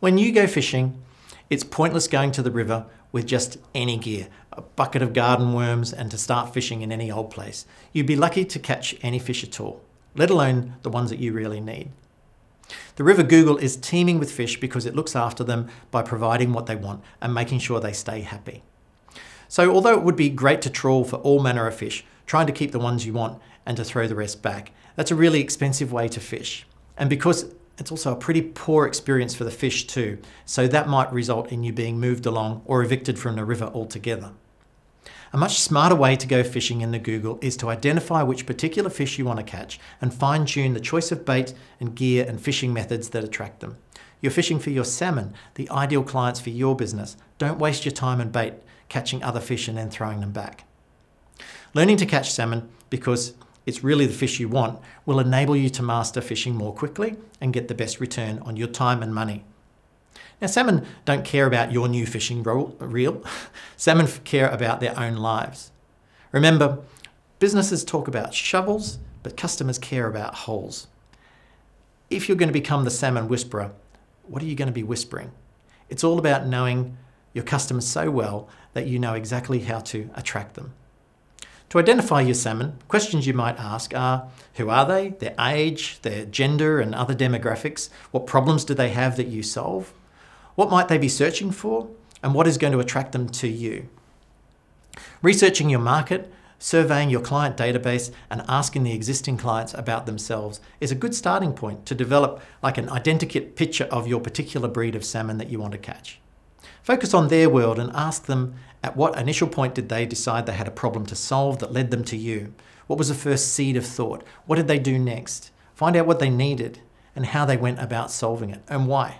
When you go fishing, it's pointless going to the river with just any gear, a bucket of garden worms, and to start fishing in any old place. You'd be lucky to catch any fish at all, let alone the ones that you really need. The River Google is teeming with fish because it looks after them by providing what they want and making sure they stay happy. So, although it would be great to trawl for all manner of fish, trying to keep the ones you want and to throw the rest back, that's a really expensive way to fish. And because it's also a pretty poor experience for the fish too, so that might result in you being moved along or evicted from the river altogether. A much smarter way to go fishing in the Google is to identify which particular fish you want to catch and fine tune the choice of bait and gear and fishing methods that attract them. You're fishing for your salmon, the ideal clients for your business. Don't waste your time and bait catching other fish and then throwing them back. Learning to catch salmon because it's really the fish you want, will enable you to master fishing more quickly and get the best return on your time and money. Now, salmon don't care about your new fishing reel. salmon care about their own lives. Remember, businesses talk about shovels, but customers care about holes. If you're going to become the salmon whisperer, what are you going to be whispering? It's all about knowing your customers so well that you know exactly how to attract them. To identify your salmon, questions you might ask are who are they, their age, their gender, and other demographics? What problems do they have that you solve? What might they be searching for? And what is going to attract them to you? Researching your market, surveying your client database, and asking the existing clients about themselves is a good starting point to develop like an identikit picture of your particular breed of salmon that you want to catch. Focus on their world and ask them at what initial point did they decide they had a problem to solve that led them to you? What was the first seed of thought? What did they do next? Find out what they needed and how they went about solving it and why.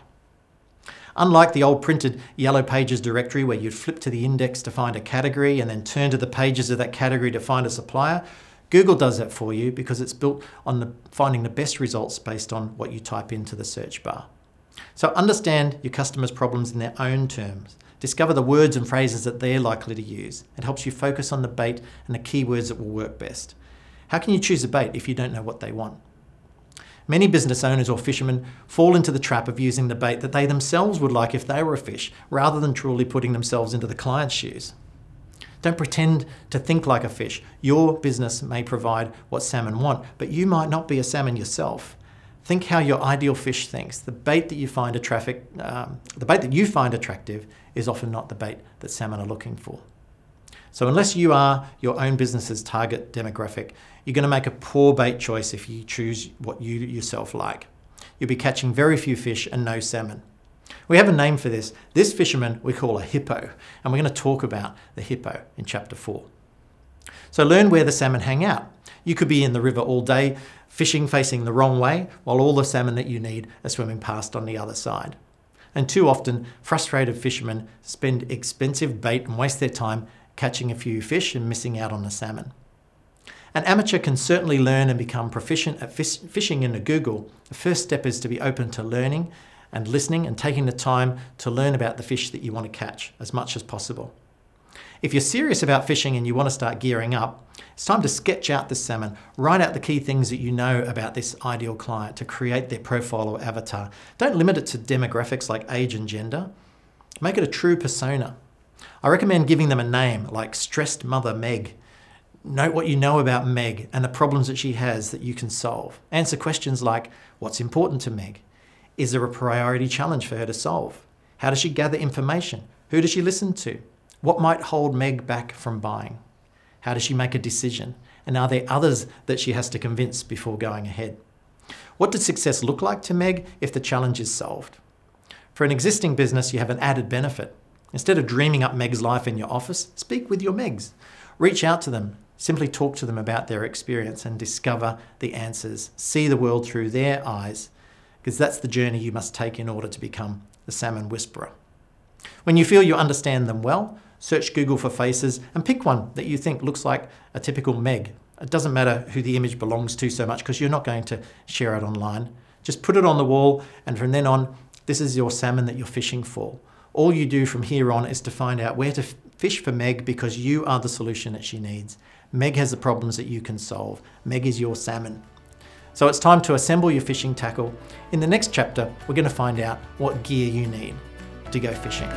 Unlike the old printed Yellow Pages directory where you'd flip to the index to find a category and then turn to the pages of that category to find a supplier, Google does that for you because it's built on the, finding the best results based on what you type into the search bar. So understand your customers' problems in their own terms. Discover the words and phrases that they're likely to use. It helps you focus on the bait and the keywords that will work best. How can you choose a bait if you don't know what they want? Many business owners or fishermen fall into the trap of using the bait that they themselves would like if they were a fish, rather than truly putting themselves into the client's shoes. Don't pretend to think like a fish. Your business may provide what salmon want, but you might not be a salmon yourself. Think how your ideal fish thinks. The bait that you find attractive, um, the bait that you find attractive, is often not the bait that salmon are looking for. So unless you are your own business's target demographic, you're going to make a poor bait choice if you choose what you yourself like. You'll be catching very few fish and no salmon. We have a name for this. This fisherman we call a hippo, and we're going to talk about the hippo in chapter 4. So learn where the salmon hang out. You could be in the river all day, fishing facing the wrong way, while all the salmon that you need are swimming past on the other side. And too often, frustrated fishermen spend expensive bait and waste their time catching a few fish and missing out on the salmon. An amateur can certainly learn and become proficient at fish- fishing in the Google. The first step is to be open to learning and listening and taking the time to learn about the fish that you want to catch as much as possible. If you're serious about fishing and you want to start gearing up, it's time to sketch out this salmon, write out the key things that you know about this ideal client to create their profile or avatar. Don't limit it to demographics like age and gender. Make it a true persona. I recommend giving them a name like Stressed Mother Meg. Note what you know about Meg and the problems that she has that you can solve. Answer questions like What's important to Meg? Is there a priority challenge for her to solve? How does she gather information? Who does she listen to? What might hold Meg back from buying? How does she make a decision? And are there others that she has to convince before going ahead? What does success look like to Meg if the challenge is solved? For an existing business, you have an added benefit. Instead of dreaming up Meg's life in your office, speak with your Megs. Reach out to them. Simply talk to them about their experience and discover the answers. See the world through their eyes, because that's the journey you must take in order to become the salmon whisperer. When you feel you understand them well, search Google for faces and pick one that you think looks like a typical Meg. It doesn't matter who the image belongs to so much because you're not going to share it online. Just put it on the wall, and from then on, this is your salmon that you're fishing for. All you do from here on is to find out where to fish for Meg because you are the solution that she needs. Meg has the problems that you can solve. Meg is your salmon. So it's time to assemble your fishing tackle. In the next chapter, we're going to find out what gear you need to go fishing.